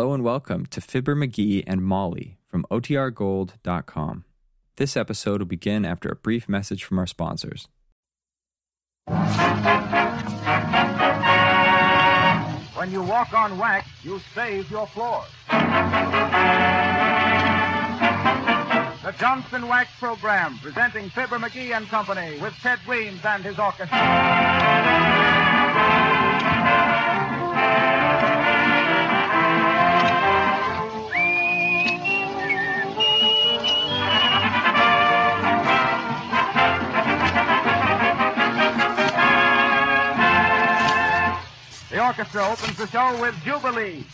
Hello and welcome to Fibber McGee and Molly from OTRGold.com. This episode will begin after a brief message from our sponsors. When you walk on wax, you save your floors. The Johnson Wax Program, presenting Fibber McGee and Company with Ted Weems and his orchestra. Orchestra opens the show with Jubilee.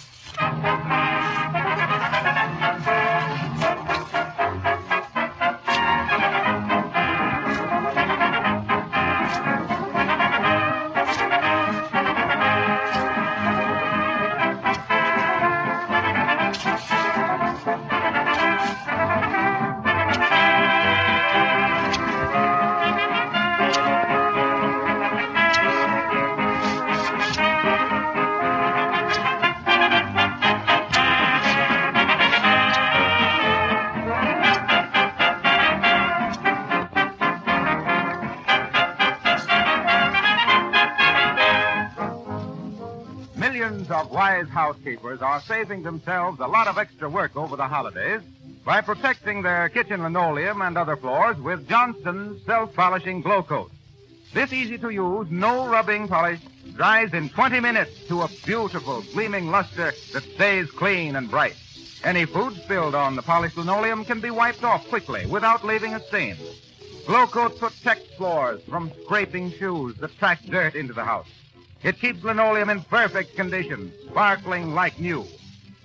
Wise housekeepers are saving themselves a lot of extra work over the holidays by protecting their kitchen linoleum and other floors with Johnson's self-polishing Glo-Coat. This easy-to-use, no rubbing polish dries in 20 minutes to a beautiful, gleaming luster that stays clean and bright. Any food spilled on the polished linoleum can be wiped off quickly without leaving a stain. Glo-Coat protects floors from scraping shoes that track dirt into the house. It keeps linoleum in perfect condition, sparkling like new.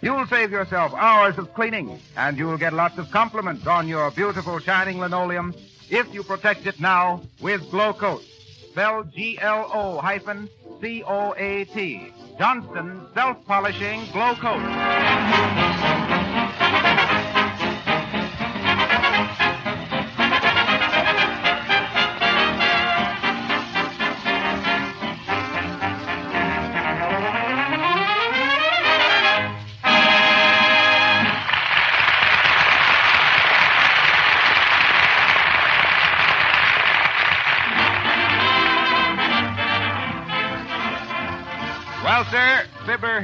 You'll save yourself hours of cleaning, and you'll get lots of compliments on your beautiful shining linoleum if you protect it now with Glo-Coat. Spelled G-L-O hyphen C-O-A-T. Johnson Self-Polishing Glo-Coat.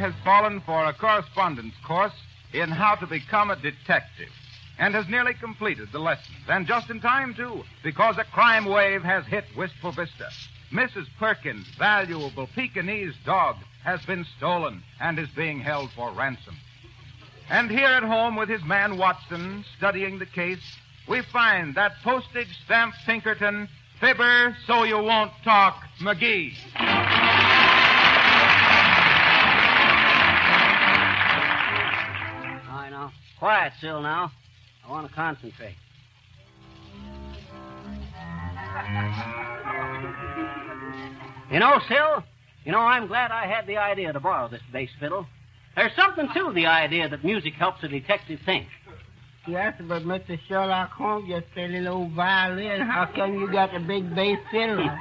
Has fallen for a correspondence course in how to become a detective and has nearly completed the lessons. And just in time, too, because a crime wave has hit Wistful Vista. Mrs. Perkins' valuable Pekingese dog has been stolen and is being held for ransom. And here at home with his man Watson studying the case, we find that postage stamp Pinkerton, Fibber, so you won't talk, McGee. Quiet, Sil, now. I want to concentrate. You know, Sil, you know, I'm glad I had the idea to borrow this bass fiddle. There's something to the idea that music helps a detective think. Yes, but Mr. Sherlock Holmes just played a little violin. How come you got the big bass fiddle?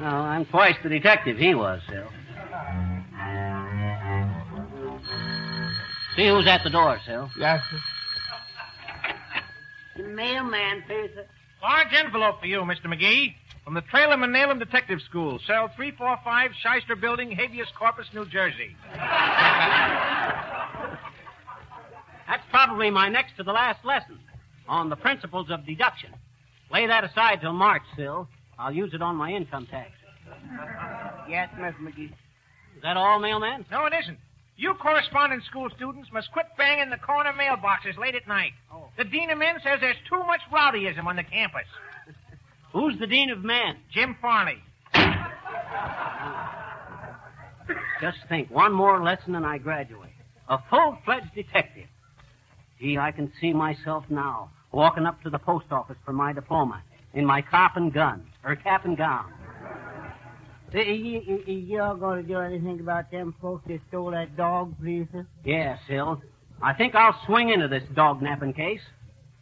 No, I'm twice the detective he was, Sil. See who's at the door, Sil. yes, sir. The mailman, please. Large envelope for you, Mr. McGee. From the Trailham and Nailham Detective School, cell 345, Shyster Building, Habeas Corpus, New Jersey. That's probably my next to the last lesson on the principles of deduction. Lay that aside till March, Sil. I'll use it on my income tax. Yes, Miss McGee. Is that all, mailman? No, it isn't. You correspondence school students must quit banging the corner mailboxes late at night. Oh. The dean of men says there's too much rowdyism on the campus. Who's the dean of men? Jim Farley. Just think, one more lesson and I graduate. A full-fledged detective. Gee, I can see myself now, walking up to the post office for my diploma, in my cap and gun, or cap and gown. You, you, you, you all going to do anything about them folks that stole that dog, please, sir? Yeah, Sil. I think I'll swing into this dog napping case.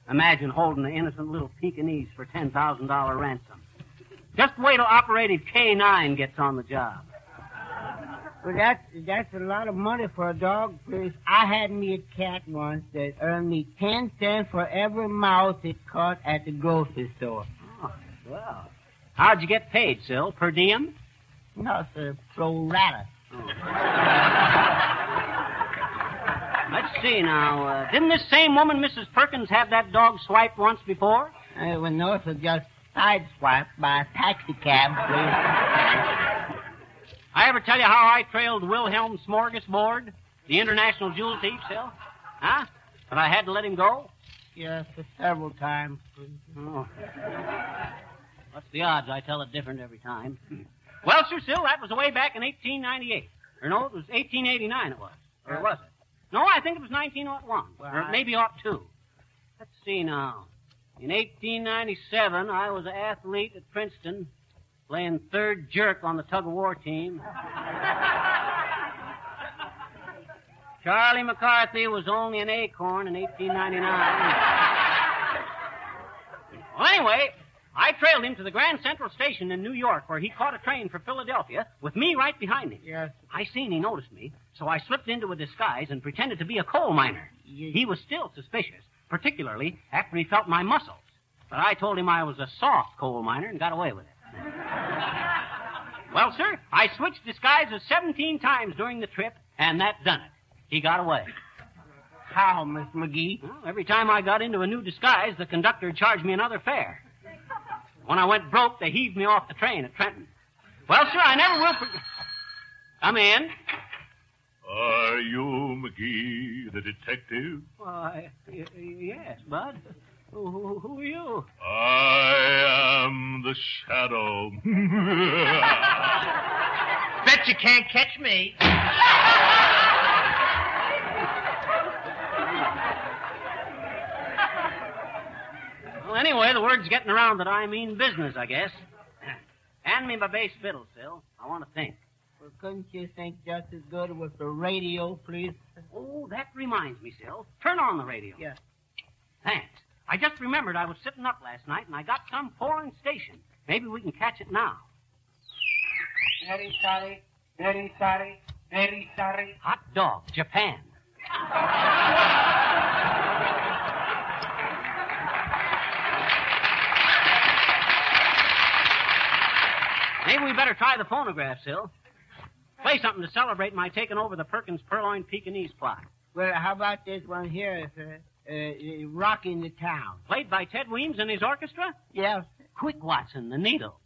Imagine holding an innocent little Pekingese for $10,000 ransom. Just wait till Operative K9 gets on the job. Well, that's, that's a lot of money for a dog, please. I had me a cat once that earned me ten cents for every mouse it caught at the grocery store. Oh, well. How'd you get paid, Sil? Per diem? No, sir, pro rata. Let's see now. Uh, didn't this same woman, Mrs. Perkins, have that dog swiped once before? Uh, well, no, sir, just sideswiped by a taxi cab. I ever tell you how I trailed Wilhelm Smorgasbord, the international jewel thief, Sil? Huh? But I had to let him go? Yes, sir, several times. Oh. What's the odds I tell it different every time? Well, Cecil, that was way back in 1898. Or no, it was 1889 it was. Or was it? No, I think it was 1901. Well, or I- maybe 02. Let's see now. In 1897, I was an athlete at Princeton, playing third jerk on the tug of war team. Charlie McCarthy was only an acorn in 1899. well, anyway, I trailed him to the Grand Central Station in New York, where he caught a train for Philadelphia with me right behind him. Yes. I seen he noticed me, so I slipped into a disguise and pretended to be a coal miner. You- He was still suspicious, particularly after he felt my muscles. But I told him I was a soft coal miner and got away with it. well, sir, I switched disguises 17 times during the trip, and that done it. He got away. How, Miss McGee? Well, every time I got into a new disguise, the conductor charged me another fare. When I went broke, they heaved me off the train at Trenton. Well, sir, I never will forget. Come in. Are you McGee, the detective? Why, y- y- yes, Bud. Who, who, who are you? I am the shadow. Bet you can't catch me. anyway, the word's getting around that I mean business, I guess. Hand me my bass fiddle, Sil. I want to think. Well, couldn't you think just as good with the radio, please? Oh, that reminds me, Sil. Turn on the radio. Yeah. Thanks. I just remembered I was sitting up last night and I got some foreign station. Maybe we can catch it now. Very sorry, very sorry, very sorry. Hot dog, Japan. Maybe we better try the phonograph, Sil. Play something to celebrate my taking over the Perkins Purloin Pekingese plot. Well, how about this one here, sir? Uh, uh, Rocking the Town. Played by Ted Weems and his orchestra? Yes. Quick, Watson, the needle.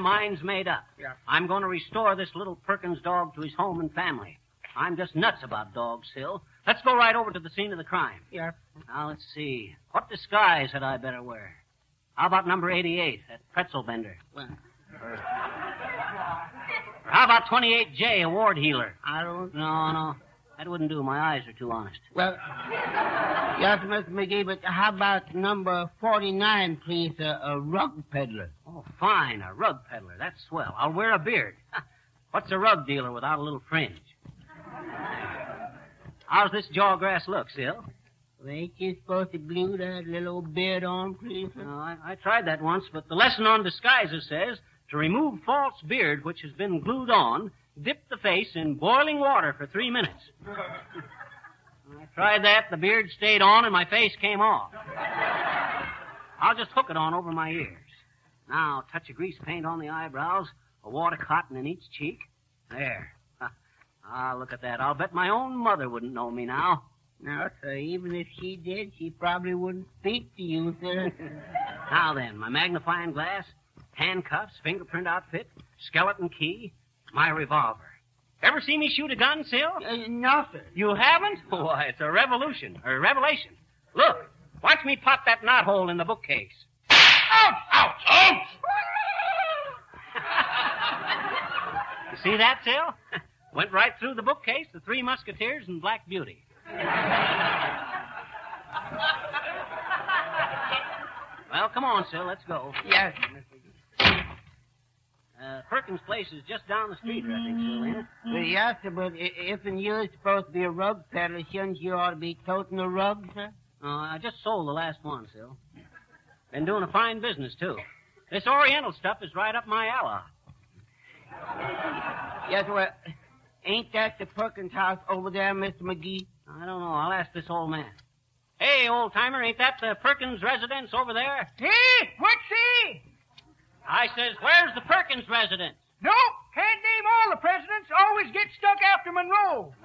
My mind's made up. Yeah. I'm going to restore this little Perkins dog to his home and family. I'm just nuts about dogs, Sil. Let's go right over to the scene of the crime. Yes. Now, let's see. What disguise had I better wear? How about number 88, that pretzel bender? Well, Or how about 28J, a ward healer? I don't. No, no. That wouldn't do. My eyes are too honest. Well, yes, Mr. McGee, but how about number 49, please, a, a rug peddler? Oh, fine. A rug peddler. That's swell. I'll wear a beard. What's a rug dealer without a little fringe? How's this jawgrass look, Sil? Well, ain't you supposed to glue that little old beard on, please? No, I, I tried that once, but the lesson on disguises says to remove false beard which has been glued on, dip the face in boiling water for three minutes. I tried that, the beard stayed on, and my face came off. I'll just hook it on over my ears. Now, touch of grease paint on the eyebrows, a water cotton in each cheek. There. Ah, look at that. I'll bet my own mother wouldn't know me now. No, sir, even if she did, she probably wouldn't speak to you, sir. Now then, my magnifying glass, handcuffs, fingerprint outfit, skeleton key, my revolver. Ever see me shoot a gun, Sil? Uh, no, sir. You haven't? Why, it's a revolution, or revelation. Look, watch me pop that knothole in the bookcase. Ouch! Ouch! Ouch! You see that, Sil? Went right through the bookcase, the Three Musketeers, and Black Beauty. well, come on, Sil, let's go. Yes. Uh, Perkins' place is just down the street, I think, ain't it? Well, yes, sir, but i- if and you're supposed to be a rug peddler, shouldn't you ought to be toting a rug, sir? Oh, I just sold the last one, Sil. Been doing a fine business, too. This Oriental stuff is right up my alley. Yes, well, ain't that the Perkins house over there, Mr. McGee? I don't know. I'll ask this old man. Hey, old timer, ain't that the Perkins residence over there? Hey, what's he? I says, where's the Perkins residence? Nope, can't name all the presidents. Always get stuck after Monroe.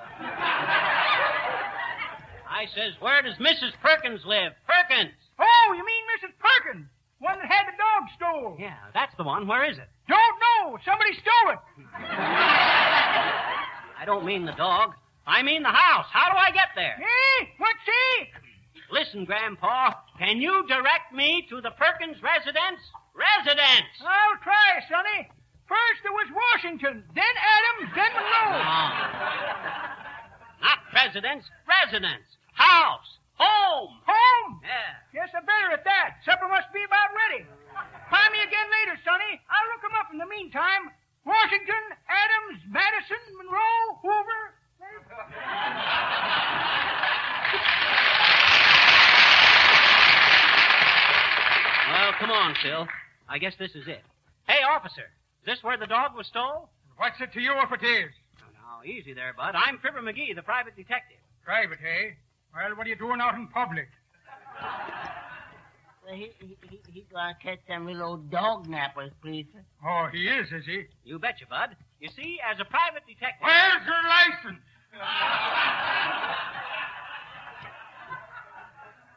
I says, where does Mrs. Perkins live? Perkins! Oh, you mean Mrs. Perkins? One that had the dog stole. Yeah, that's the one. Where is it? Don't know. Somebody stole it. I don't mean the dog. I mean the house. How do I get there? Hey, what's he? Listen, Grandpa, can you direct me to the Perkins residence? Residence! I'll try, Sonny. First there was Washington, then Adams, then Monroe. No. Ah. Not residence, residence. House. Home. Home? Yeah. Yes, I'm better at that. Supper must be about ready. Find me again later, Sonny. I'll look 'em up in the meantime. Washington, Adams, Madison, Monroe, Hoover. Well, come on, Phil. I guess this is it. Hey, officer, is this where the dog was stole? What's it to you if it is? Oh, now, easy there, Bud. I'm Fibber McGee, the private detective. Private, eh? Well, what are you doing out in public? Well, he, he, he, he's going to catch them little old dog nappers, please. Oh, he is, is he? You betcha, Bud. You see, as a private detective. Where's your license?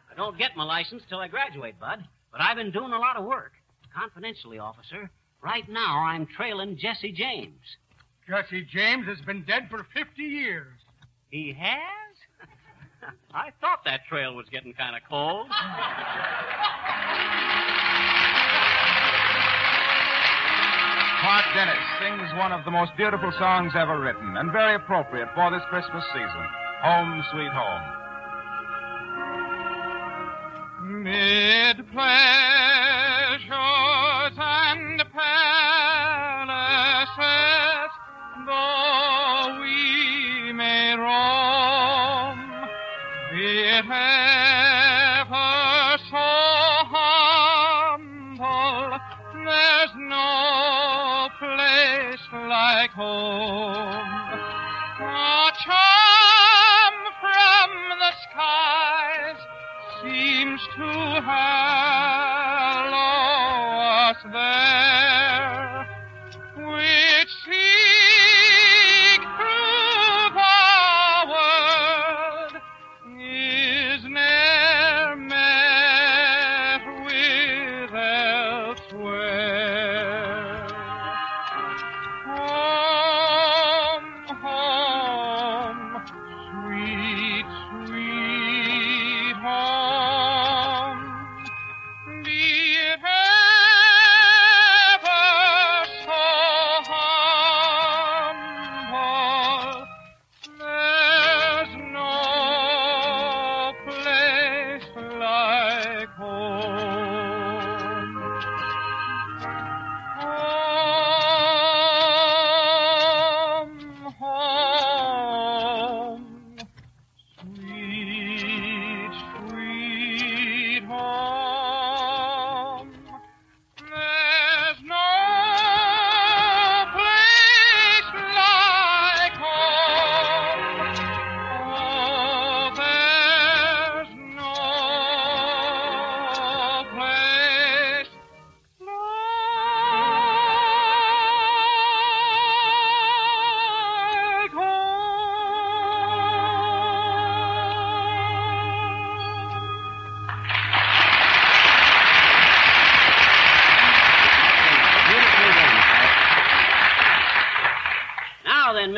I don't get my license till I graduate, Bud. But I've been doing a lot of work. Confidentially, officer. Right now, I'm trailing Jesse James. Jesse James has been dead for 50 years. He has? I thought that trail was getting kind of cold. Clark Dennis sings one of the most beautiful songs ever written and very appropriate for this Christmas season Home, Sweet Home. Mid home. A charm from the skies seems to hallow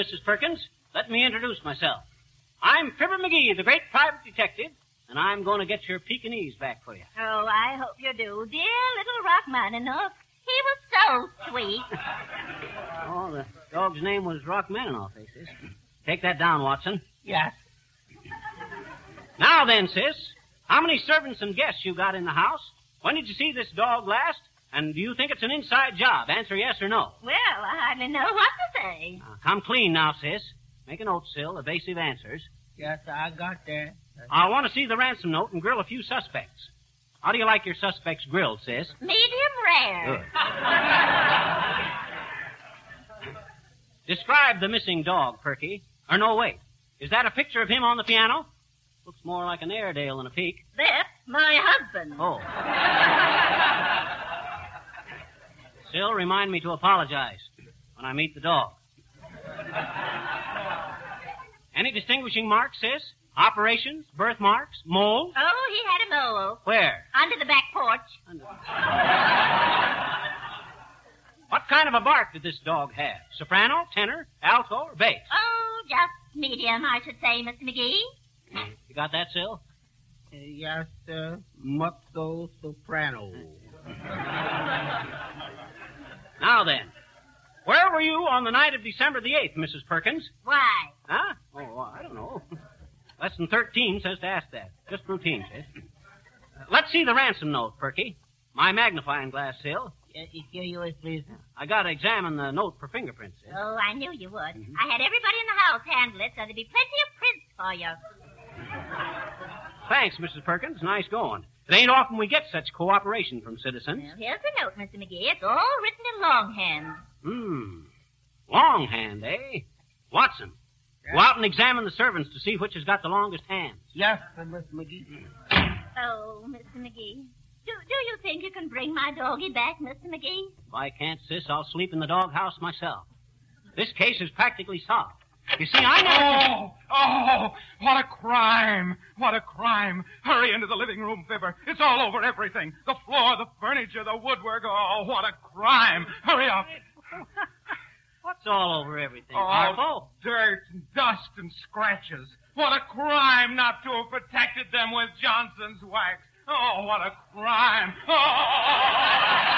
Mrs. Perkins, let me introduce myself. I'm Fibber McGee, the great private detective, and I'm going to get your Pekingese back for you. Oh, I hope you do. Dear little Rachmaninoff. He was so sweet. Oh, the dog's name was Rachmaninoff, eh, sis? Take that down, Watson. Yes. Now then, sis, how many servants and guests you got in the house? When did you see this dog last? And do you think it's an inside job? Answer yes or no. Well, I hardly know what to say. Now, come clean now, sis. Make a note, Sill, evasive answers. Yes, I got that. I want to see the ransom note and grill a few suspects. How do you like your suspects grilled, sis? Medium rare. Describe the missing dog, Perky. Or no, wait. Is that a picture of him on the piano? Looks more like an Airedale than a peak. That's my husband. Oh. Still, remind me to apologize when I meet the dog. Any distinguishing marks, sis? Operations? Birthmarks? mole? Oh, he had a mole. Where? Under the back porch. Under... What kind of a bark did this dog have? Soprano, tenor, alto, or bass? Oh, just medium, I should say, Mr. McGee. You got that, Sil? Uh, yes, sir. Mezzo soprano. Now then, where were you on the night of December the 8th, Mrs. Perkins? Why? Huh? Oh, I don't know. Lesson 13 says to ask that. Just routine, sis. Uh, let's see the ransom note, Perky. My magnifying glass. Uh, here you is, please. I gotta examine the note for fingerprints, sis. Oh, I knew you would. I had everybody in the house handle it, so there'd be plenty of prints for you. Thanks, Mrs. Perkins. Nice going. It ain't often we get such cooperation from citizens. Well, here's the note, Mr. McGee. It's all written in longhand. Hmm. Longhand, eh? Watson, go out and examine the servants to see which has got the longest hands. Yes, sir, Mr. McGee. Oh, Mr. McGee. Do, do you think you can bring my doggie back, Mr. McGee? If I can't, sis, I'll sleep in the doghouse myself. This case is practically solved. You see, I never... Oh, oh, what a crime. What a crime. Hurry into the living room, Fibber. It's all over everything. The floor, the furniture, the woodwork. Oh, what a crime. Hurry up. What's all over everything? Oh, Harlow? dirt and dust and scratches. What a crime not to have protected them with Johnson's wax. Oh, what a crime. Oh!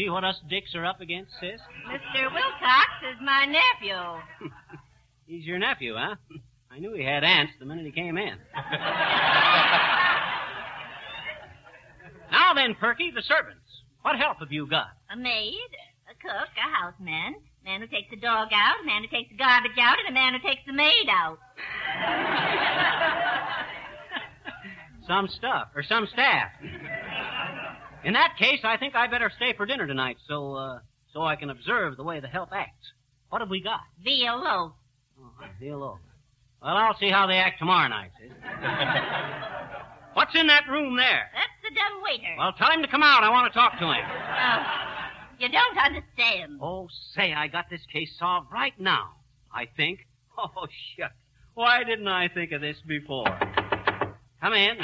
See what us dicks are up against, sis? Mr. Wilcox is my nephew. He's your nephew, huh? I knew he had aunts the minute he came in. now then, Perky, the servants. What help have you got? A maid, a cook, a houseman, a man who takes the dog out, a man who takes the garbage out, and a man who takes the maid out. Some stuff, or some staff. In that case, I think I better stay for dinner tonight so, uh, so I can observe the way the help acts. What have we got? Veal. Oh, hello. Well, I'll see how they act tomorrow night. What's in that room there? That's the dumb waiter. Well, tell him to come out. I want to talk to him. Oh, you don't understand. Oh, say, I got this case solved right now. I think. Oh, shucks. Why didn't I think of this before? Come in.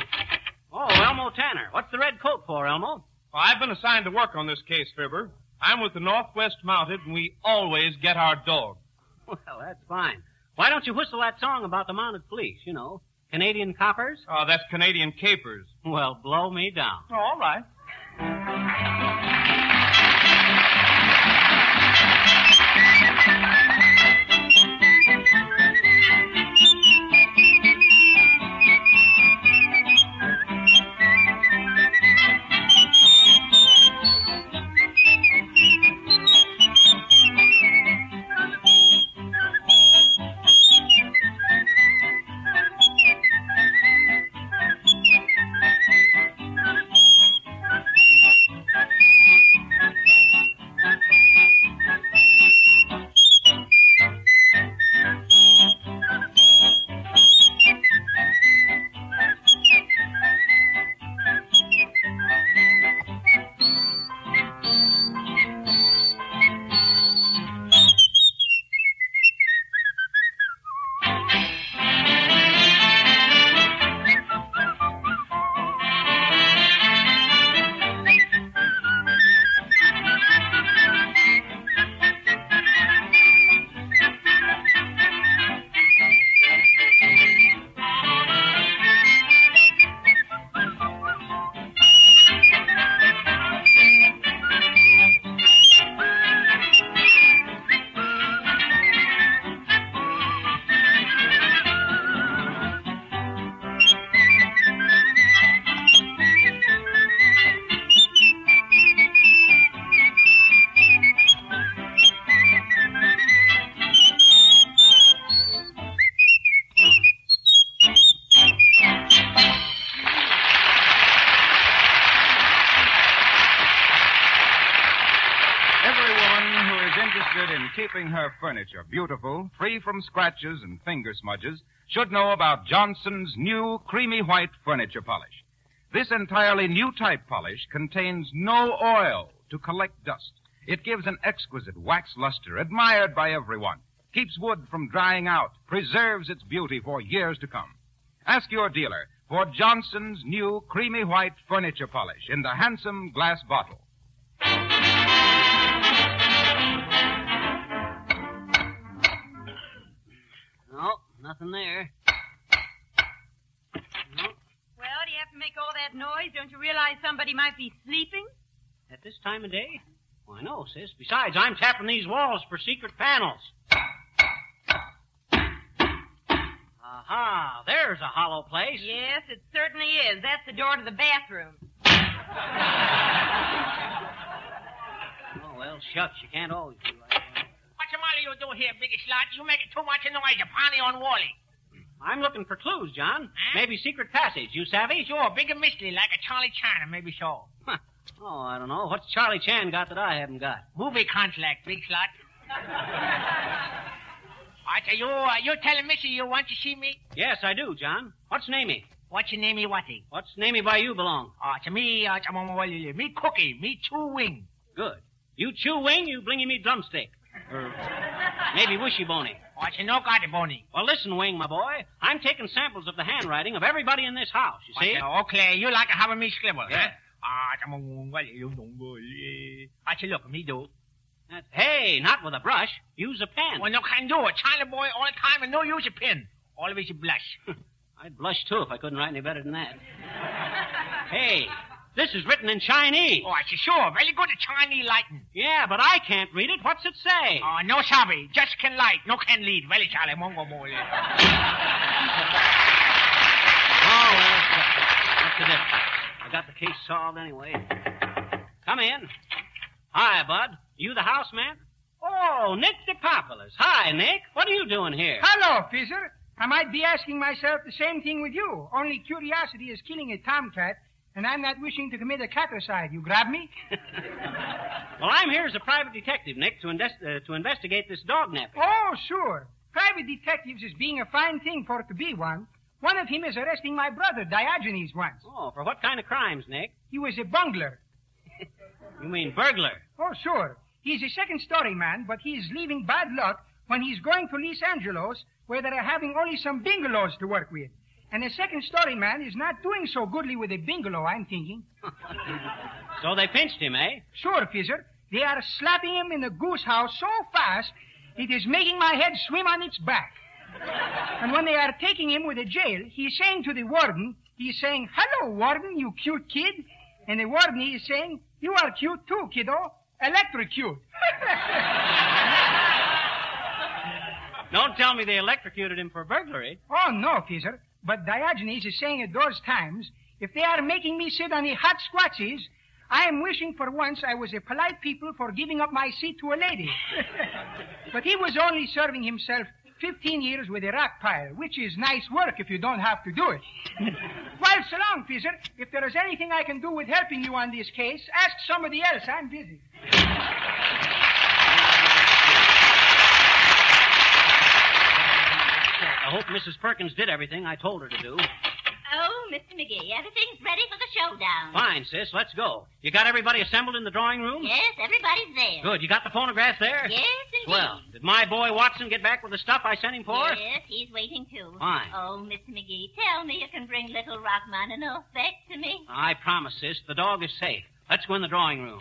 Oh, Elmo Tanner. What's the red coat for, Elmo? Well, I've been assigned to work on this case, Fibber. I'm with the Northwest Mounted, and we always get our dog. Well, that's fine. Why don't you whistle that song about the mounted police, you know? Canadian coppers? Oh, that's Canadian capers. Well, blow me down. Oh, all right. Furniture beautiful, free from scratches and finger smudges, should know about Johnson's new creamy white furniture polish. This entirely new type polish contains no oil to collect dust. It gives an exquisite wax luster admired by everyone, keeps wood from drying out, preserves its beauty for years to come. Ask your dealer for Johnson's new creamy white furniture polish in the handsome glass bottle. Nothing there. Well, do you have to make all that noise? Don't you realize somebody might be sleeping? At this time of day? Why, no, sis. Besides, I'm tapping these walls for secret panels. Aha, there's a hollow place. Yes, it certainly is. That's the door to the bathroom. Oh, well, shucks, you can't always do like that. What's the matter you do here, Biggie Slot? You making too much noise. You're pounding on Wally. I'm looking for clues, John. Maybe secret passage. You savvy? Sure, big and mystery, like a Charlie China, maybe so. Huh. Oh, I don't know. What's Charlie Chan got that I haven't got? Movie contract, Big Slot. I tell you, uh, you're telling Missy you want to see me? Yes, I do, John. What's namey? What's your namey whatty? What's namey by you belong? Oh, to me, uh, to me cookie, me two wing. Good. You chew wing, you blingy me drumstick. Or maybe wishy bony. Oh, you no got it, Boney. Well, listen, Wing, my boy. I'm taking samples of the handwriting of everybody in this house, you see? Oh, okay, you like having me scribble, Yeah. huh? Ah, come on, well, you don't go, yeah. I tell look, me do. That- hey, not with a brush. Use a pen. Well, no can do it. China boy all the time and no use a pin. Always you blush. I'd blush, too, if I couldn't write any better than that. hey, this is written in Chinese. Oh, I say, sure, very good at Chinese lighting. Yeah, but I can't read it. What's it say? Oh, no sabi, just can light, no can lead. Very Charlie, mongo boy. Oh, well, what's the difference? I got the case solved anyway. Come in. Hi, Bud. You the house man? Oh, Nick DePopulis. Hi, Nick. What are you doing here? Hello, Fizzer. I might be asking myself the same thing with you. Only curiosity is killing a tomcat, and I'm not wishing to commit a catricide. You grab me? Well, I'm here as a private detective, Nick, to, invest, uh, to investigate this dog napping. Oh, sure. Private detectives is being a fine thing for it to be one. One of him is arresting my brother, Diogenes, once. Oh, for what kind of crimes, Nick? He was a bungler. You mean burglar? Oh, sure. He's a second story man, but he's leaving bad luck when he's going to Los Angeles, where they're having only some bungalows to work with. And the second story man is not doing so goodly with a bungalow, I'm thinking. So they pinched him, eh? Sure, Fizzer. They are slapping him in the goose house so fast, it is making my head swim on its back. And when they are taking him with the jail, he's saying to the warden, he's saying, Hello, warden, you cute kid. And the warden is saying, You are cute too, kiddo. Electrocute. Don't tell me they electrocuted him for burglary. Oh, no, Fizzer. But Diogenes is saying at those times, if they are making me sit on the hot squatches, I am wishing for once I was a polite people for giving up my seat to a lady. but he was only serving himself 15 years with a rock pile, which is nice work if you don't have to do it. well, so long, Fizzer. If there is anything I can do with helping you on this case, ask somebody else. I'm busy. I hope Mrs. Perkins did everything I told her to do. Oh, Mr. McGee, everything's ready for the showdown. Fine, sis. Let's go. You got everybody assembled in the drawing room? Yes, everybody's there. Good. You got the phonograph there? Yes, indeed. Well, did my boy Watson get back with the stuff I sent him for? Yes, he's waiting too. Fine. Oh, Mr. McGee, tell me you can bring little Rachmaninoff back to me. I promise, sis. The dog is safe. Let's go in the drawing room.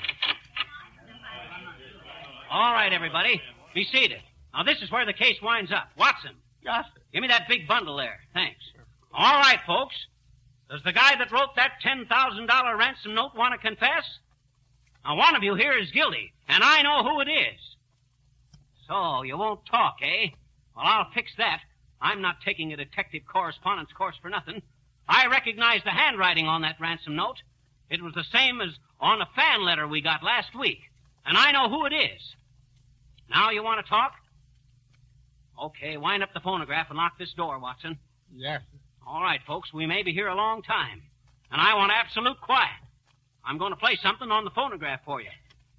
All right, everybody. Be seated. Now, this is where the case winds up. Watson. Yes. Give me that big bundle there. Thanks. All right, folks. Does the guy that wrote that $10,000 ransom note want to confess? Now, one of you here is guilty, and I know who it is. So, you won't talk, eh? Well, I'll fix that. I'm not taking a detective correspondence course for nothing. I recognize the handwriting on that ransom note. It was the same as on a fan letter we got last week, and I know who it is. Now you want to talk? Okay, wind up the phonograph and lock this door, Watson. Yes. All right, folks, we may be here a long time. And I want absolute quiet. I'm going to play something on the phonograph for you.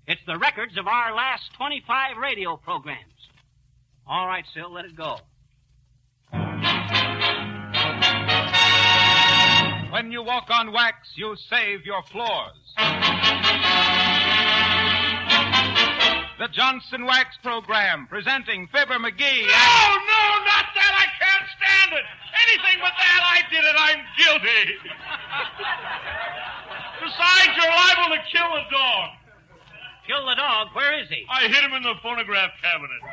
It's the records of our last 25 radio programs. All right, Sil, let it go. When you walk on wax, you save your floors. The Johnson Wax Program, presenting Fibber McGee. No, no, not that. I can't stand it. Anything but that. I did it. I'm guilty. Besides, you're liable to kill a dog. Kill the dog. Where is he? I hit him in the phonograph cabinet.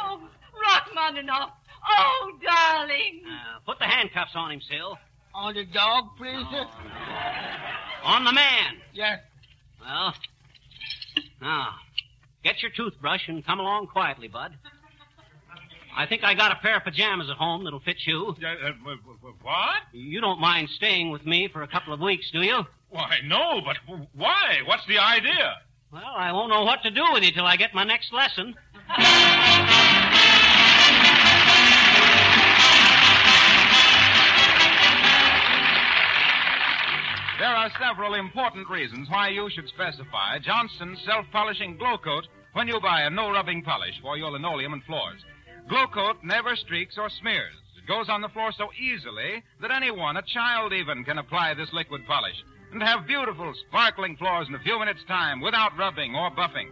Oh, Rachmaninoff. Oh, darling. Uh, put the handcuffs on him, Sil. On the dog, please, sir? On the man. Yes. Well, now, get your toothbrush and come along quietly, Bud. I think I got a pair of pajamas at home that'll fit you. Uh, uh, what? You don't mind staying with me for a couple of weeks, do you? Why, no, but why? What's the idea? Well, I won't know what to do with you till I get my next lesson. There are several important reasons why you should specify Johnson's self-polishing Glo-Coat when you buy a no-rubbing polish for your linoleum and floors. Glo-Coat never streaks or smears. It goes on the floor so easily that anyone, a child even, can apply this liquid polish and have beautiful, sparkling floors in a few minutes' time without rubbing or buffing.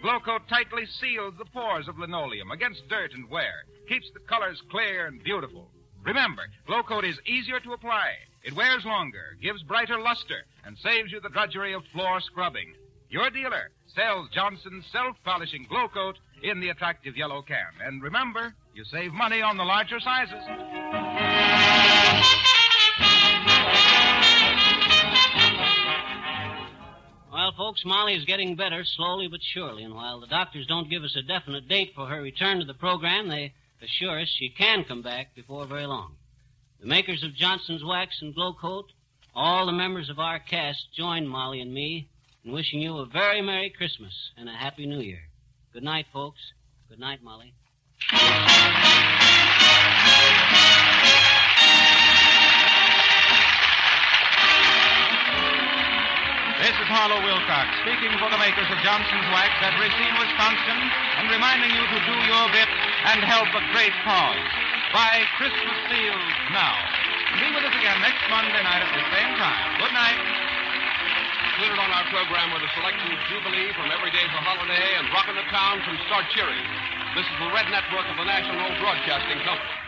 Glo-Coat tightly seals the pores of linoleum against dirt and wear, keeps the colors clear and beautiful. Remember, Glo-Coat is easier to apply. It wears longer, gives brighter luster, and saves you the drudgery of floor scrubbing. Your dealer sells Johnson's self-polishing Glo-Coat in the attractive yellow can. And remember, you save money on the larger sizes. Well, folks, Molly is getting better slowly but surely, and while the doctors don't give us a definite date for her return to the program, they assure us she can come back before very long. The makers of Johnson's Wax and Glo-Coat, all the members of our cast join Molly and me in wishing you a very Merry Christmas and a Happy New Year. Good night, folks. Good night, Molly. This is Harlow Wilcox speaking for the makers of Johnson's Wax at Racine, Wisconsin, and reminding you to do your bit and help a great cause. Buy Christmas seals now. Be with us again next Monday night at the same time. Good night. Included on our program were the selections Jubilee from Every Day's a Holiday and Rockin' the Town from Start Cheering. This is the Red Network of the National Broadcasting Company.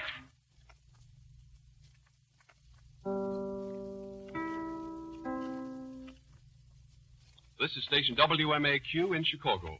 This is station WMAQ in Chicago.